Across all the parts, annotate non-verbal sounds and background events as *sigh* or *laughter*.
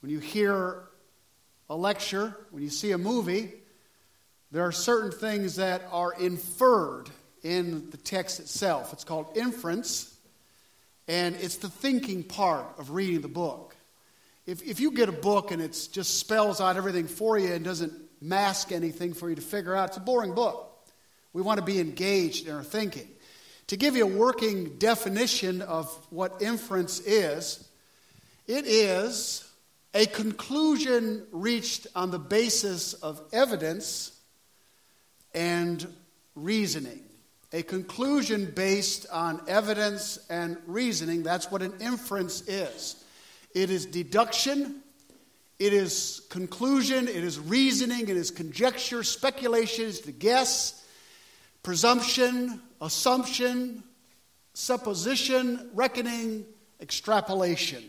when you hear a lecture, when you see a movie, there are certain things that are inferred in the text itself. It's called inference, and it's the thinking part of reading the book. If, if you get a book and it just spells out everything for you and doesn't mask anything for you to figure out, it's a boring book. We want to be engaged in our thinking. To give you a working definition of what inference is, it is a conclusion reached on the basis of evidence and reasoning. A conclusion based on evidence and reasoning, that's what an inference is. It is deduction, it is conclusion, it is reasoning, it is conjecture, speculation, it's the guess, presumption, assumption, supposition, reckoning, extrapolation.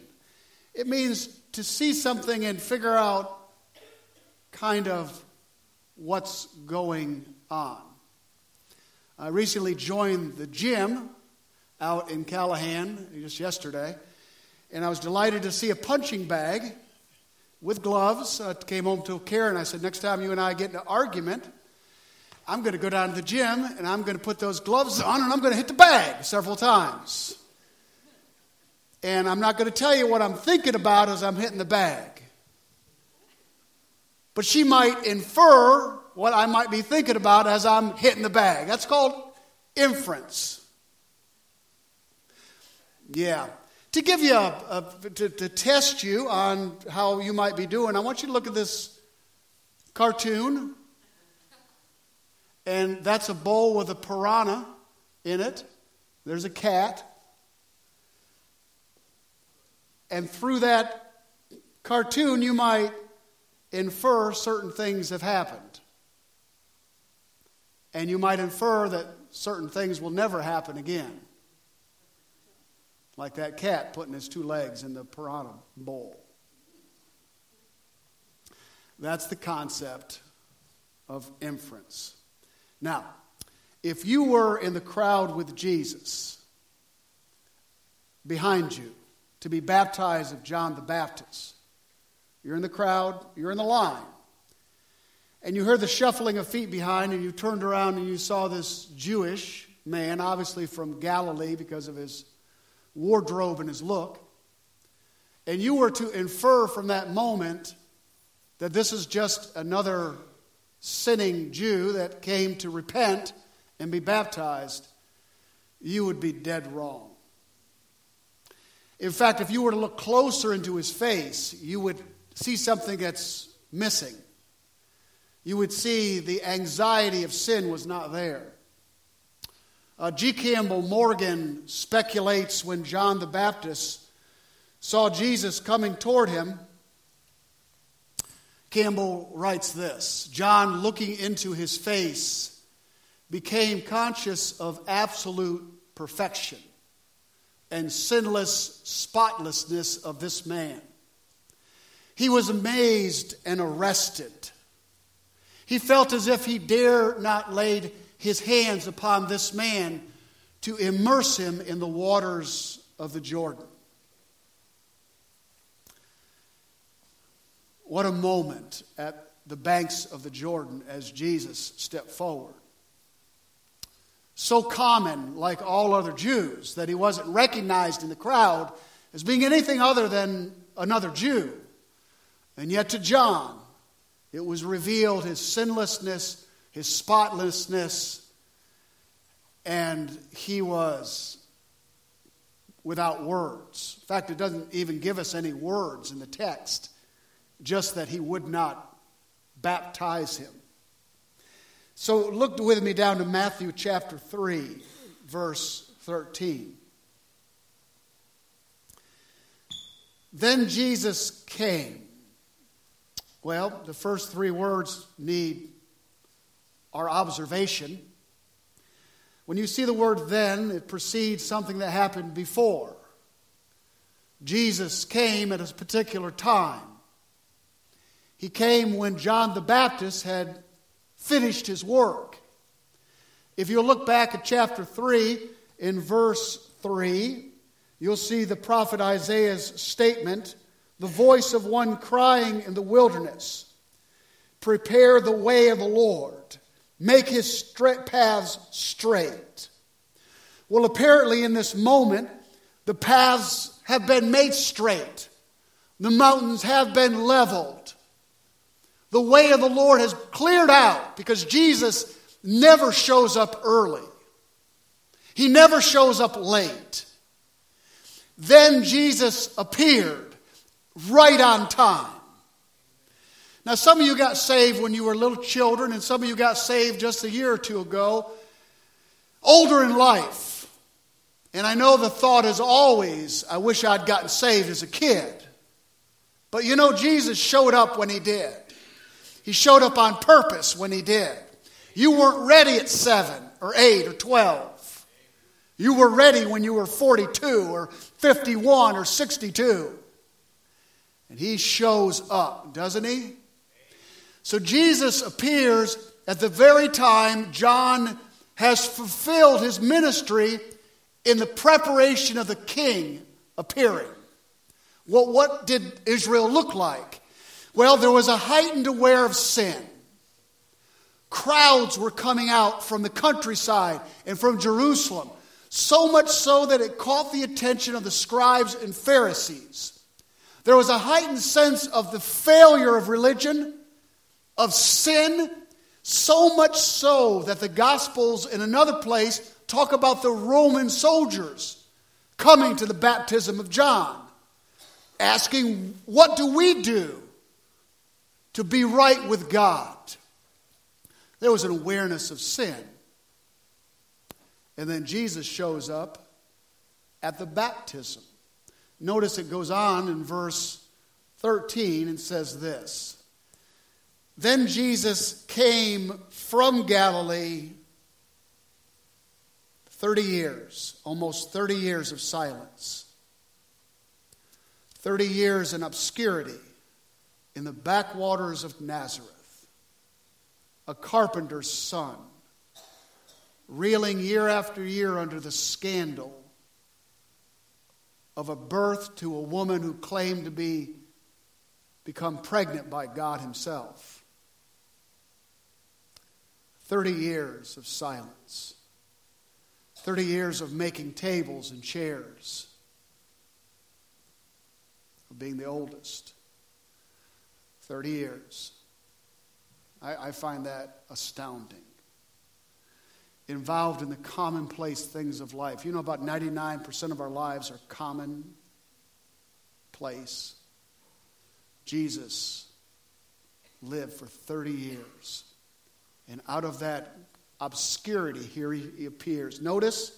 It means to see something and figure out kind of what's going on. I recently joined the gym out in Callahan just yesterday, and I was delighted to see a punching bag with gloves. I came home to Karen. I said, Next time you and I get in an argument, I'm going to go down to the gym and I'm going to put those gloves on and I'm going to hit the bag several times. And I'm not going to tell you what I'm thinking about as I'm hitting the bag. But she might infer what I might be thinking about as I'm hitting the bag. That's called inference. Yeah. To give you a, a to, to test you on how you might be doing, I want you to look at this cartoon. And that's a bowl with a piranha in it. There's a cat. And through that cartoon, you might infer certain things have happened. And you might infer that certain things will never happen again. Like that cat putting his two legs in the piranha bowl. That's the concept of inference. Now, if you were in the crowd with Jesus behind you, to be baptized of John the Baptist. You're in the crowd, you're in the line. And you heard the shuffling of feet behind, and you turned around and you saw this Jewish man, obviously from Galilee because of his wardrobe and his look. And you were to infer from that moment that this is just another sinning Jew that came to repent and be baptized. You would be dead wrong. In fact, if you were to look closer into his face, you would see something that's missing. You would see the anxiety of sin was not there. Uh, G. Campbell Morgan speculates when John the Baptist saw Jesus coming toward him. Campbell writes this John, looking into his face, became conscious of absolute perfection and sinless spotlessness of this man. He was amazed and arrested. He felt as if he dare not lay his hands upon this man to immerse him in the waters of the Jordan. What a moment at the banks of the Jordan as Jesus stepped forward so common, like all other Jews, that he wasn't recognized in the crowd as being anything other than another Jew. And yet, to John, it was revealed his sinlessness, his spotlessness, and he was without words. In fact, it doesn't even give us any words in the text, just that he would not baptize him. So look with me down to Matthew chapter 3, verse 13. Then Jesus came. Well, the first three words need our observation. When you see the word then, it precedes something that happened before. Jesus came at a particular time. He came when John the Baptist had finished his work. If you look back at chapter 3, in verse 3, you'll see the prophet Isaiah's statement the voice of one crying in the wilderness, Prepare the way of the Lord, make his paths straight. Well, apparently, in this moment, the paths have been made straight, the mountains have been leveled. The way of the Lord has cleared out because Jesus never shows up early. He never shows up late. Then Jesus appeared right on time. Now, some of you got saved when you were little children, and some of you got saved just a year or two ago, older in life. And I know the thought is always, I wish I'd gotten saved as a kid. But you know, Jesus showed up when he did. He showed up on purpose when he did. You weren't ready at seven or eight or 12. You were ready when you were 42 or 51 or 62. And he shows up, doesn't he? So Jesus appears at the very time John has fulfilled his ministry in the preparation of the king appearing. Well, what did Israel look like? Well, there was a heightened aware of sin. Crowds were coming out from the countryside and from Jerusalem so much so that it caught the attention of the scribes and Pharisees. There was a heightened sense of the failure of religion, of sin, so much so that the Gospels in another place talk about the Roman soldiers coming to the baptism of John, asking, What do we do to be right with God? There was an awareness of sin. And then Jesus shows up at the baptism. Notice it goes on in verse 13 and says this Then Jesus came from Galilee 30 years, almost 30 years of silence, 30 years in obscurity in the backwaters of Nazareth, a carpenter's son reeling year after year under the scandal of a birth to a woman who claimed to be become pregnant by God himself. 30 years of silence. 30 years of making tables and chairs. Of being the oldest 30 years I, I find that astounding involved in the commonplace things of life. You know, about 99% of our lives are commonplace. Jesus lived for 30 years. And out of that obscurity, here he, he appears. Notice,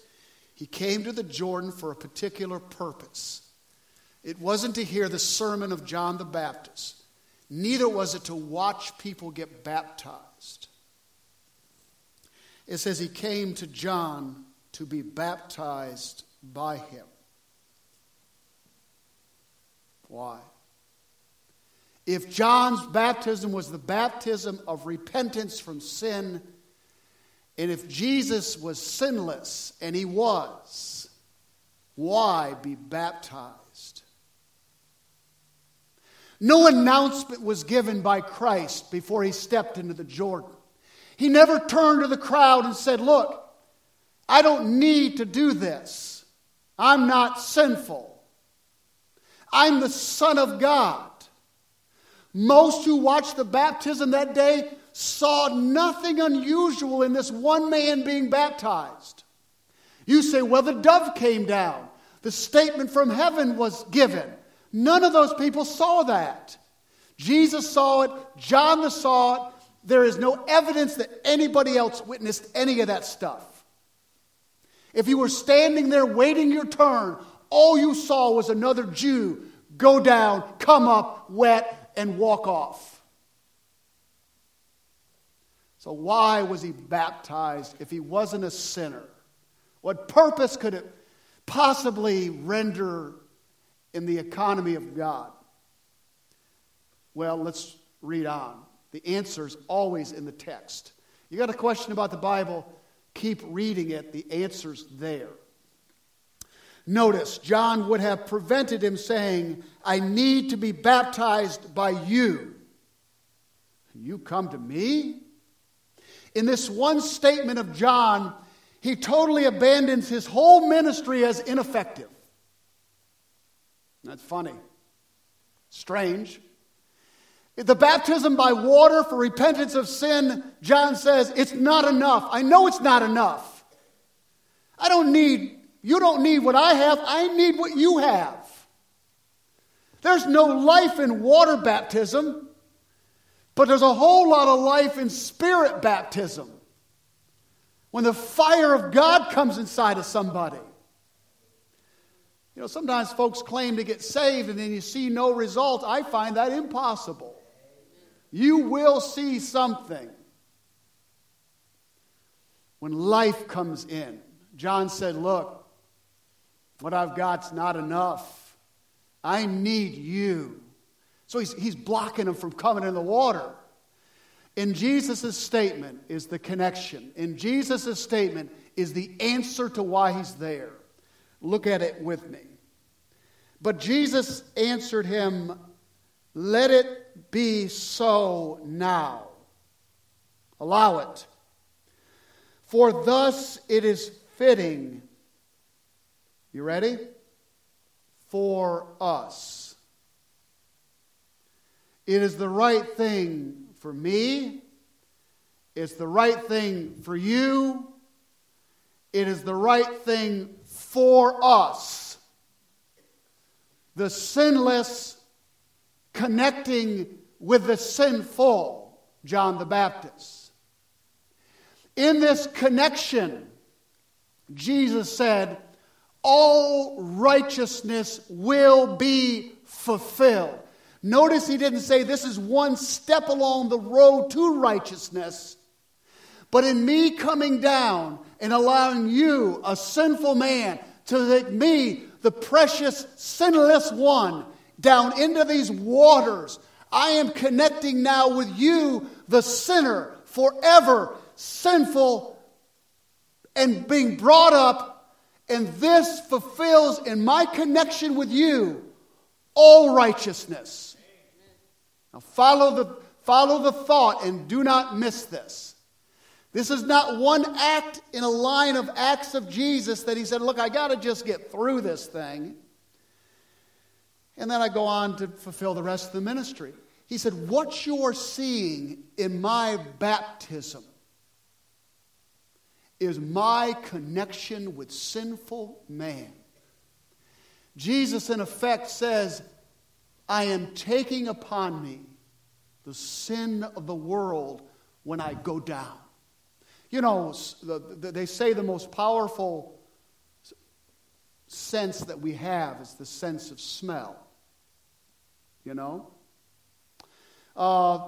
he came to the Jordan for a particular purpose. It wasn't to hear the sermon of John the Baptist, neither was it to watch people get baptized it says he came to John to be baptized by him. Why? If John's baptism was the baptism of repentance from sin, and if Jesus was sinless, and he was, why be baptized? No announcement was given by Christ before he stepped into the Jordan. He never turned to the crowd and said, Look, I don't need to do this. I'm not sinful. I'm the Son of God. Most who watched the baptism that day saw nothing unusual in this one man being baptized. You say, well, the dove came down, the statement from heaven was given. None of those people saw that. Jesus saw it, John saw it, there is no evidence that anybody else witnessed any of that stuff. If you were standing there waiting your turn, all you saw was another Jew go down, come up, wet, and walk off. So, why was he baptized if he wasn't a sinner? What purpose could it possibly render in the economy of God? Well, let's read on. The answer's always in the text. You got a question about the Bible, keep reading it, the answer's there. Notice, John would have prevented him saying, I need to be baptized by you. You come to me? In this one statement of John, he totally abandons his whole ministry as ineffective. That's funny. Strange. The baptism by water for repentance of sin, John says, it's not enough. I know it's not enough. I don't need, you don't need what I have, I need what you have. There's no life in water baptism, but there's a whole lot of life in spirit baptism. When the fire of God comes inside of somebody. You know, sometimes folks claim to get saved and then you see no result. I find that impossible. You will see something when life comes in. John said, Look, what I've got's not enough. I need you. So he's, he's blocking them from coming in the water. In Jesus' statement is the connection. In Jesus' statement is the answer to why he's there. Look at it with me. But Jesus answered him, Let it be so now. Allow it. For thus it is fitting. You ready? For us. It is the right thing for me. It's the right thing for you. It is the right thing for us. The sinless connecting with the sinful, John the Baptist. In this connection, Jesus said, All righteousness will be fulfilled. Notice he didn't say this is one step along the road to righteousness, but in me coming down and allowing you, a sinful man, to take me, the precious, sinless one, down into these waters. I am connecting now with you, the sinner, forever sinful and being brought up, and this fulfills in my connection with you all righteousness. Now, follow the, follow the thought and do not miss this. This is not one act in a line of acts of Jesus that he said, Look, I got to just get through this thing. And then I go on to fulfill the rest of the ministry. He said, What you're seeing in my baptism is my connection with sinful man. Jesus, in effect, says, I am taking upon me the sin of the world when I go down. You know, the, the, they say the most powerful sense that we have is the sense of smell. You know? Uh,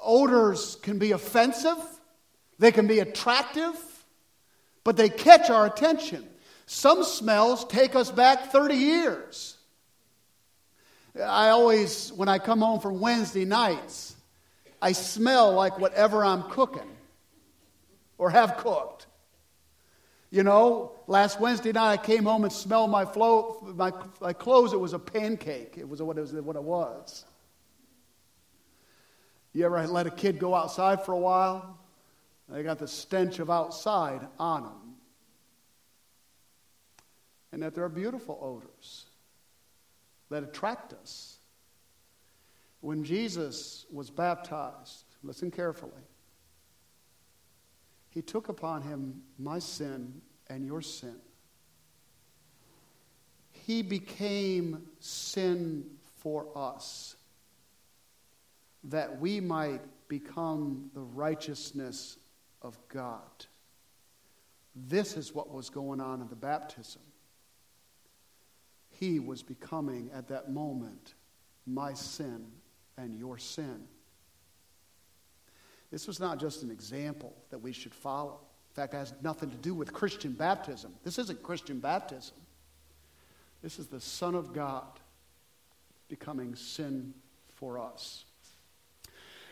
odors can be offensive, they can be attractive, but they catch our attention. Some smells take us back 30 years. I always, when I come home from Wednesday nights, I smell like whatever I'm cooking or have cooked. You know, last Wednesday night I came home and smelled my, flow, my, my clothes. It was a pancake. It was what it was. What it was. You ever let a kid go outside for a while? They got the stench of outside on them. And that there are beautiful odors that attract us. When Jesus was baptized, listen carefully, he took upon him my sin and your sin. He became sin for us that we might become the righteousness of God. This is what was going on in the baptism he was becoming at that moment my sin and your sin. This was not just an example that we should follow. In fact, it has nothing to do with Christian baptism. This isn't Christian baptism. This is the Son of God becoming sin for us.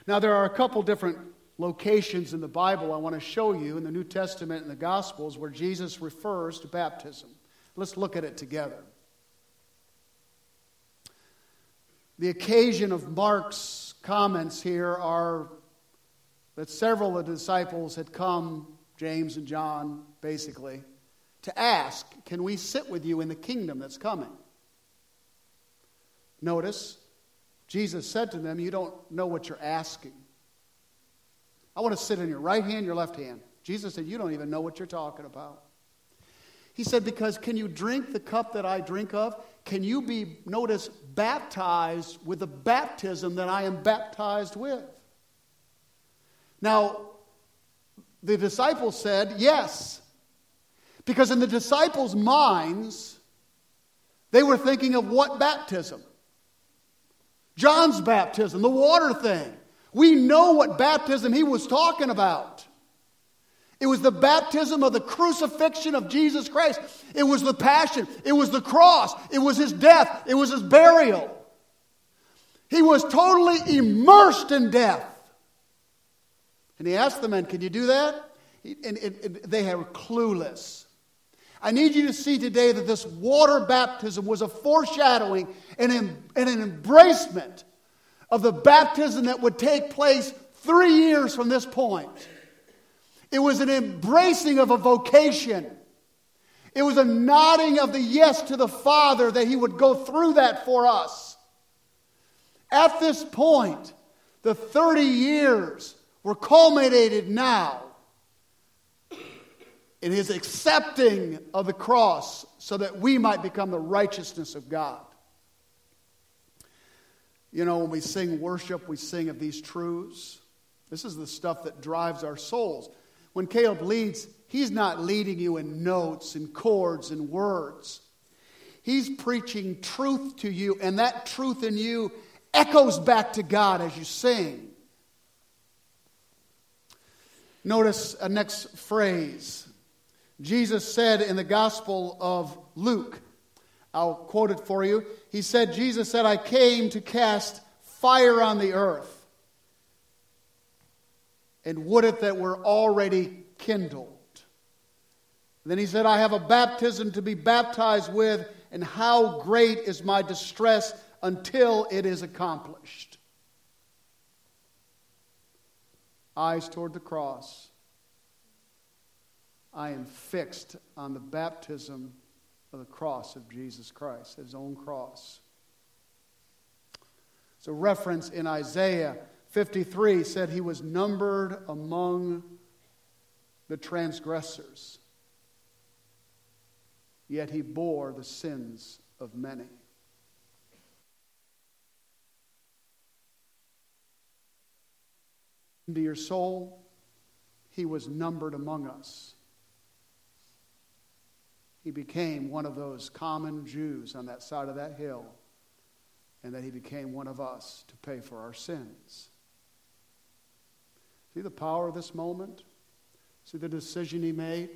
Now, there are a couple different locations in the Bible I want to show you in the New Testament and the Gospels where Jesus refers to baptism. let's look at it together. The occasion of Mark's comments here are that several of the disciples had come, James and John, basically, to ask, Can we sit with you in the kingdom that's coming? Notice, Jesus said to them, You don't know what you're asking. I want to sit in your right hand, your left hand. Jesus said, You don't even know what you're talking about. He said, Because can you drink the cup that I drink of? Can you be, notice, baptized with the baptism that I am baptized with? Now, the disciples said, Yes. Because in the disciples' minds, they were thinking of what baptism? John's baptism, the water thing. We know what baptism he was talking about. It was the baptism of the crucifixion of Jesus Christ. It was the passion. It was the cross. It was his death. It was his burial. He was totally immersed in death. And he asked the men, Can you do that? And, they were clueless. I need you to see today that this water baptism was a foreshadowing and an, and an embracement of the baptism that would take place three years from this point. It was an embracing of a vocation. It was a nodding of the yes to the Father that He would go through that for us. At this point, the 30 years were culminated now in His accepting of the cross so that we might become the righteousness of God. You know, when we sing worship, we sing of these truths. This is the stuff that drives our souls. When Caleb leads, he's not leading you in notes and chords and words. He's preaching truth to you, and that truth in you echoes back to God as you sing. Notice a next phrase. Jesus said in the Gospel of Luke, I'll quote it for you. He said, Jesus said, I came to cast fire on the earth. And would it that were already kindled. then he said, I have a baptism to be baptized with, and how great is my distress until it is accomplished. Eyes toward the cross. I am fixed on the baptism of the cross of Jesus Christ, his own cross. It's a reference in Isaiah 53 said he was numbered among the transgressors, yet he bore the sins of many. Into your soul, he was numbered among us he became one of those common Jews on that side of that hill, and that he became one of us to pay for our sins. See the power of this moment? See the decision he made?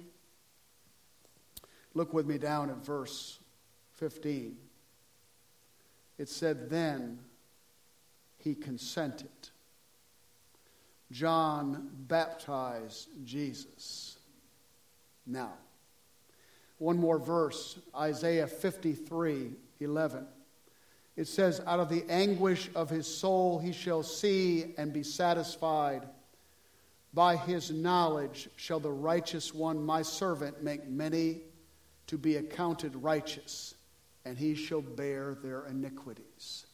Look with me down at verse 15. It said, Then he consented. John baptized Jesus. Now, one more verse, Isaiah 53 11. It says, Out of the anguish of his soul he shall see and be satisfied. By his knowledge shall the righteous one, my servant, make many to be accounted righteous, and he shall bear their iniquities.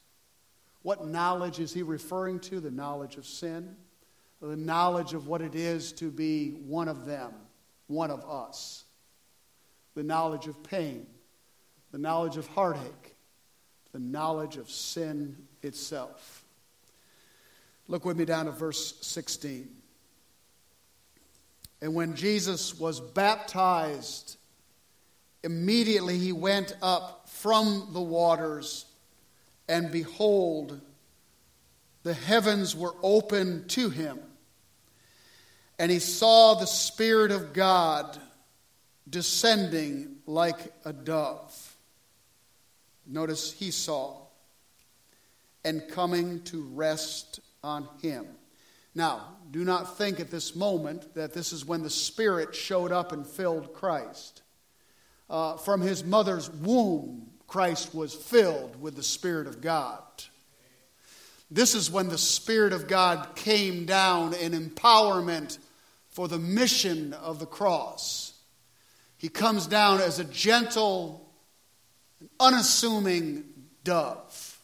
What knowledge is he referring to? The knowledge of sin, the knowledge of what it is to be one of them, one of us the knowledge of pain, the knowledge of heartache, the knowledge of sin itself. Look with me down to verse 16. And when Jesus was baptized, immediately he went up from the waters, and behold, the heavens were open to him. And he saw the Spirit of God descending like a dove. Notice he saw, and coming to rest on him. Now, do not think at this moment that this is when the Spirit showed up and filled Christ. uh, from his mother's womb, Christ was filled with the Spirit of God. This is when the Spirit of God came down in empowerment for the mission of the cross. He comes down as a gentle, unassuming dove.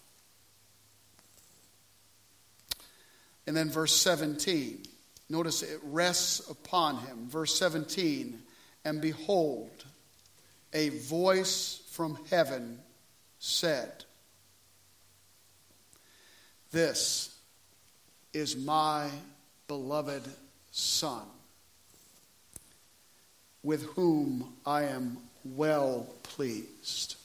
And then verse 17. Notice it rests upon him. Verse 17. And behold, a voice from heaven said, This is my beloved Son, with whom I am well pleased.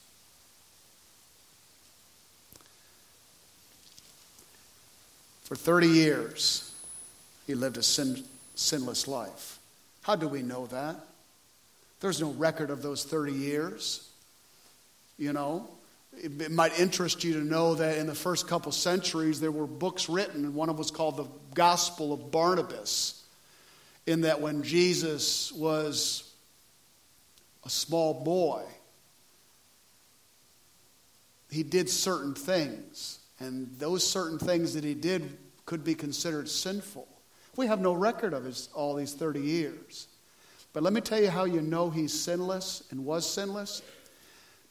For 30 years, he lived a sin, sinless life. How do we know that? There's no record of those 30 years. You know, it, it might interest you to know that in the first couple centuries there were books written, and one of them was called the Gospel of Barnabas. In that when Jesus was a small boy, he did certain things, and those certain things that he did could be considered sinful. We have no record of his, all these 30 years. But let me tell you how you know he's sinless and was sinless.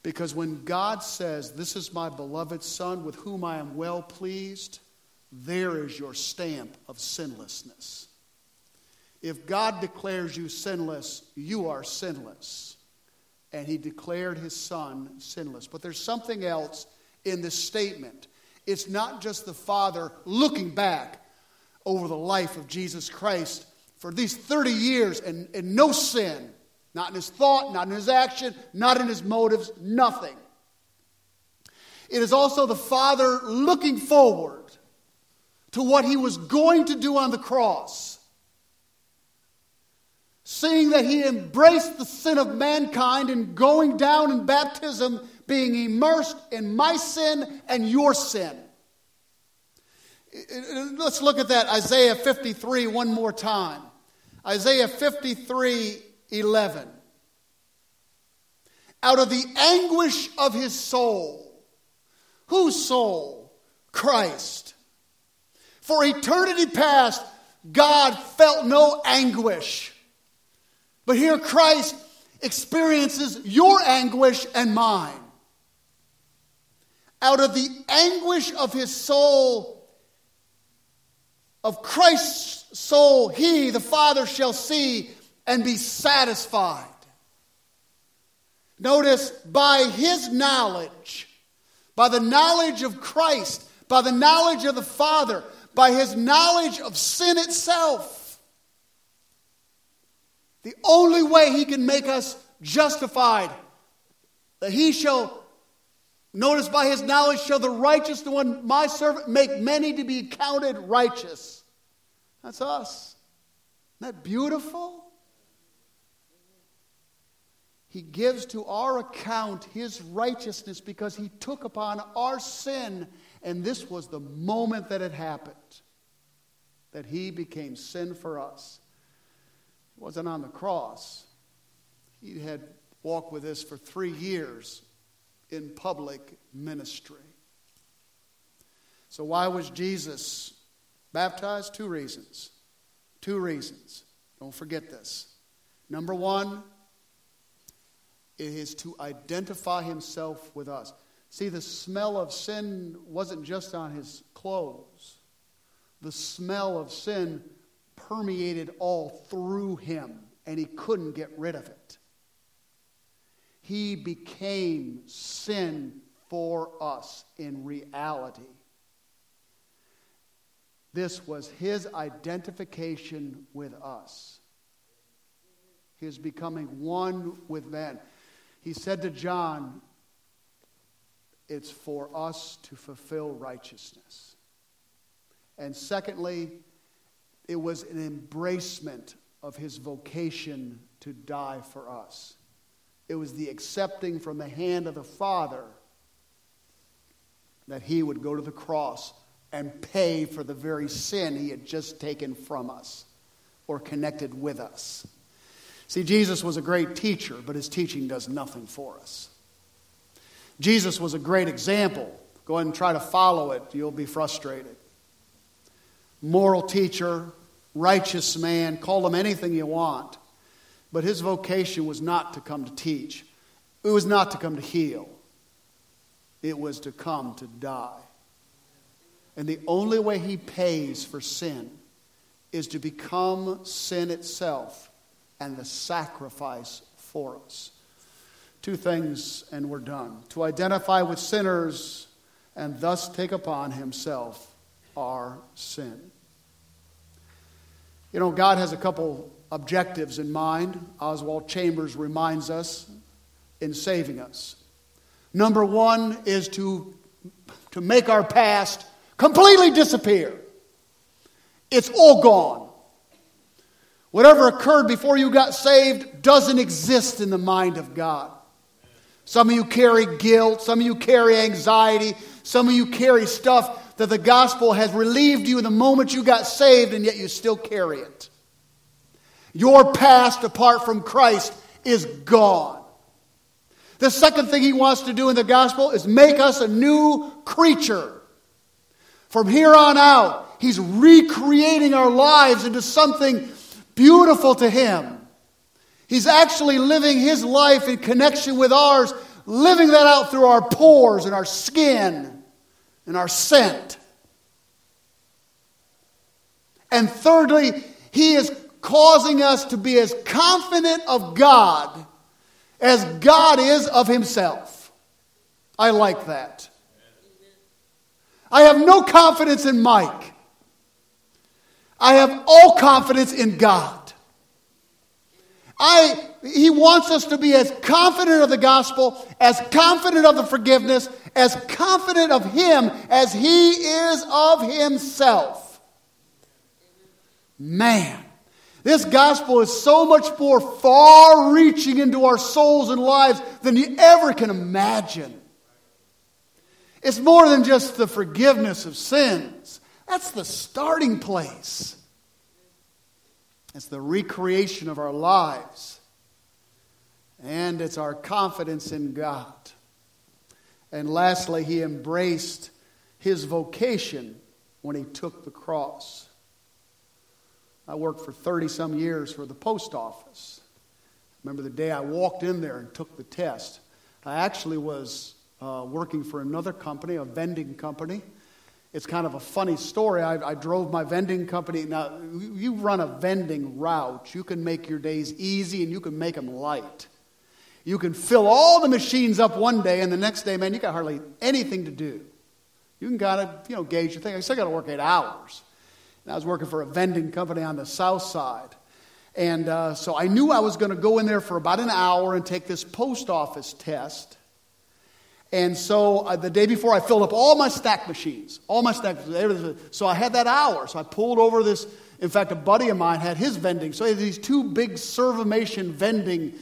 Because when God says, This is my beloved Son with whom I am well pleased, there is your stamp of sinlessness. If God declares you sinless, you are sinless. And he declared his Son sinless. But there's something else in this statement. It's not just the Father looking back over the life of Jesus Christ for these 30 years and, and no sin. Not in his thought, not in his action, not in his motives, nothing. It is also the Father looking forward to what he was going to do on the cross. Seeing that he embraced the sin of mankind and going down in baptism, being immersed in my sin and your sin. Let's look at that Isaiah 53 one more time. Isaiah 53 11. Out of the anguish of his soul. Whose soul? Christ. For eternity past, God felt no anguish. But here Christ experiences your anguish and mine. Out of the anguish of his soul, of Christ's soul, he, the Father, shall see and be satisfied. Notice, by his knowledge, by the knowledge of Christ, by the knowledge of the Father, by his knowledge of sin itself, the only way he can make us justified, that he shall Notice by his knowledge shall the righteous the one, my servant, make many to be counted righteous. That's us. Isn't that beautiful? He gives to our account his righteousness because he took upon our sin. And this was the moment that it happened that he became sin for us. Wasn't on the cross, he had walked with us for three years in public ministry. So, why was Jesus baptized? Two reasons. Two reasons. Don't forget this. Number one, it is to identify himself with us. See, the smell of sin wasn't just on his clothes, the smell of sin permeated all through him, and he couldn't get rid of it. He became sin for us in reality. This was his identification with us. His becoming one with men. He said to John, It's for us to fulfill righteousness. And secondly, it was an embracement of his vocation to die for us. It was the accepting from the hand of the Father that he would go to the cross and pay for the very sin he had just taken from us or connected with us. See, Jesus was a great teacher, but his teaching does nothing for us. Jesus was a great example. Go ahead and try to follow it, you'll be frustrated. Moral teacher, righteous man, call him anything you want. But his vocation was not to come to teach, it was not to come to heal, it was to come to die. And the only way he pays for sin is to become sin itself and the sacrifice for us. Two things, and we're done. To identify with sinners and thus take upon himself our sin. You know, God has a couple objectives in mind. Oswald Chambers reminds us in saving us. Number one is to, to make our past completely disappear. It's all gone. Whatever occurred before you got saved doesn't exist in the mind of God. Some of you carry guilt, some of you carry anxiety, some of you carry stuff that the gospel has relieved you the moment you got saved, and yet you still carry it. Your past apart from Christ is gone. The second thing he wants to do in the gospel is make us a new creature. From here on out, he's recreating our lives into something beautiful to him. He's actually living his life in connection with ours, living that out through our pores and our skin and are sent. And thirdly, he is causing us to be as confident of God as God is of himself. I like that. I have no confidence in Mike. I have all confidence in God. I, he wants us to be as confident of the gospel, as confident of the forgiveness, as confident of Him as He is of Himself. Man, this gospel is so much more far reaching into our souls and lives than you ever can imagine. It's more than just the forgiveness of sins. That's the starting place. It's the recreation of our lives. And it's our confidence in God. And lastly, he embraced his vocation when he took the cross. I worked for 30 some years for the post office. Remember the day I walked in there and took the test. I actually was uh, working for another company, a vending company. It's kind of a funny story. I, I, drove my vending company. Now, you run a vending route, you can make your days easy and you can make them light. You can fill all the machines up one day, and the next day, man, you got hardly anything to do. You can kind of, you know, gauge your thing. I still got to work eight hours. And I was working for a vending company on the south side. And uh, so I knew I was going to go in there for about an hour and take this post office test. And so uh, the day before, I filled up all my stack machines, all my stack. So I had that hour. So I pulled over this. In fact, a buddy of mine had his vending. So he had these two big Servomation vending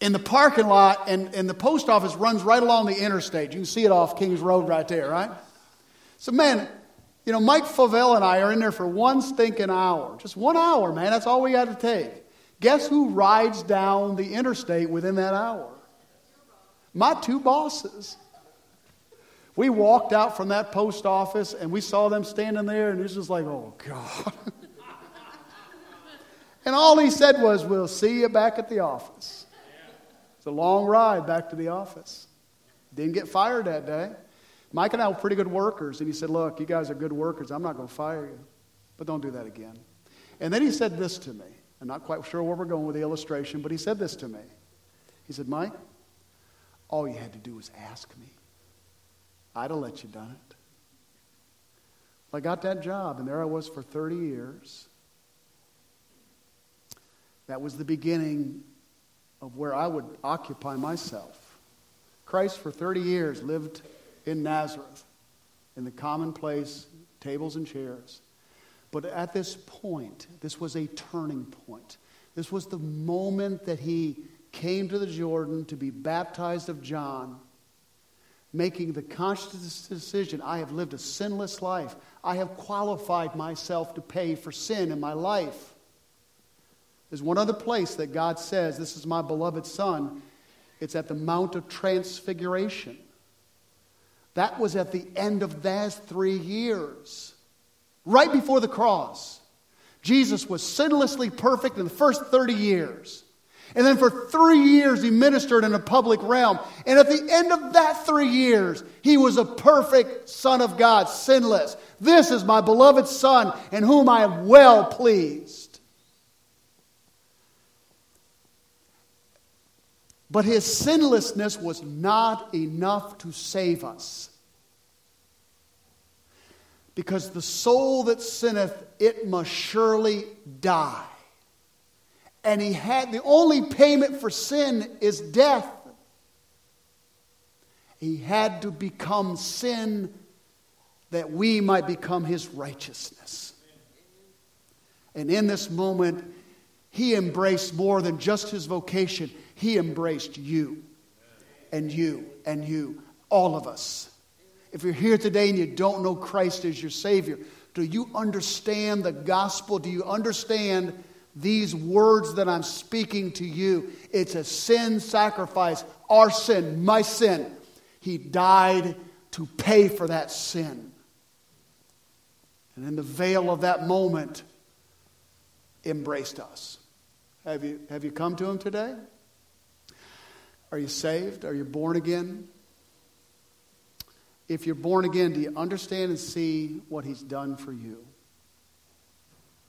in the parking lot, and, and the post office runs right along the interstate. You can see it off Kings Road right there, right? So, man, you know, Mike Favell and I are in there for one stinking hour. Just one hour, man. That's all we got to take. Guess who rides down the interstate within that hour? My two bosses. We walked out from that post office and we saw them standing there, and it was just like, oh, God. *laughs* and all he said was, We'll see you back at the office. A long ride back to the office. Didn't get fired that day. Mike and I were pretty good workers, and he said, Look, you guys are good workers. I'm not going to fire you, but don't do that again. And then he said this to me. I'm not quite sure where we're going with the illustration, but he said this to me. He said, Mike, all you had to do was ask me. I'd have let you done it. I got that job, and there I was for 30 years. That was the beginning of where I would occupy myself. Christ, for 30 years, lived in Nazareth, in the commonplace tables and chairs. But at this point, this was a turning point. This was the moment that he came to the Jordan to be baptized of John, making the conscious decision I have lived a sinless life. I have qualified myself to pay for sin in my life. There's one other place that God says, This is my beloved Son. It's at the Mount of Transfiguration. That was at the end of those three years, right before the cross. Jesus was sinlessly perfect in the first 30 years. And then for three years, he ministered in a public realm. And at the end of that three years, he was a perfect Son of God, sinless. This is my beloved Son, in whom I am well pleased. But his sinlessness was not enough to save us. Because the soul that sinneth, it must surely die. And he had the only payment for sin is death. He had to become sin that we might become his righteousness. And in this moment, he embraced more than just his vocation, he embraced you and you and you, all of us. If you're here today and you don't know Christ as your Savior, do you understand the gospel? Do you understand these words that I'm speaking to you? It's a sin sacrifice, our sin, my sin. He died to pay for that sin. And in the veil of that moment, embraced us. Have you, have you come to Him today? Are you saved? Are you born again? If you're born again, do you understand and see what He's done for you?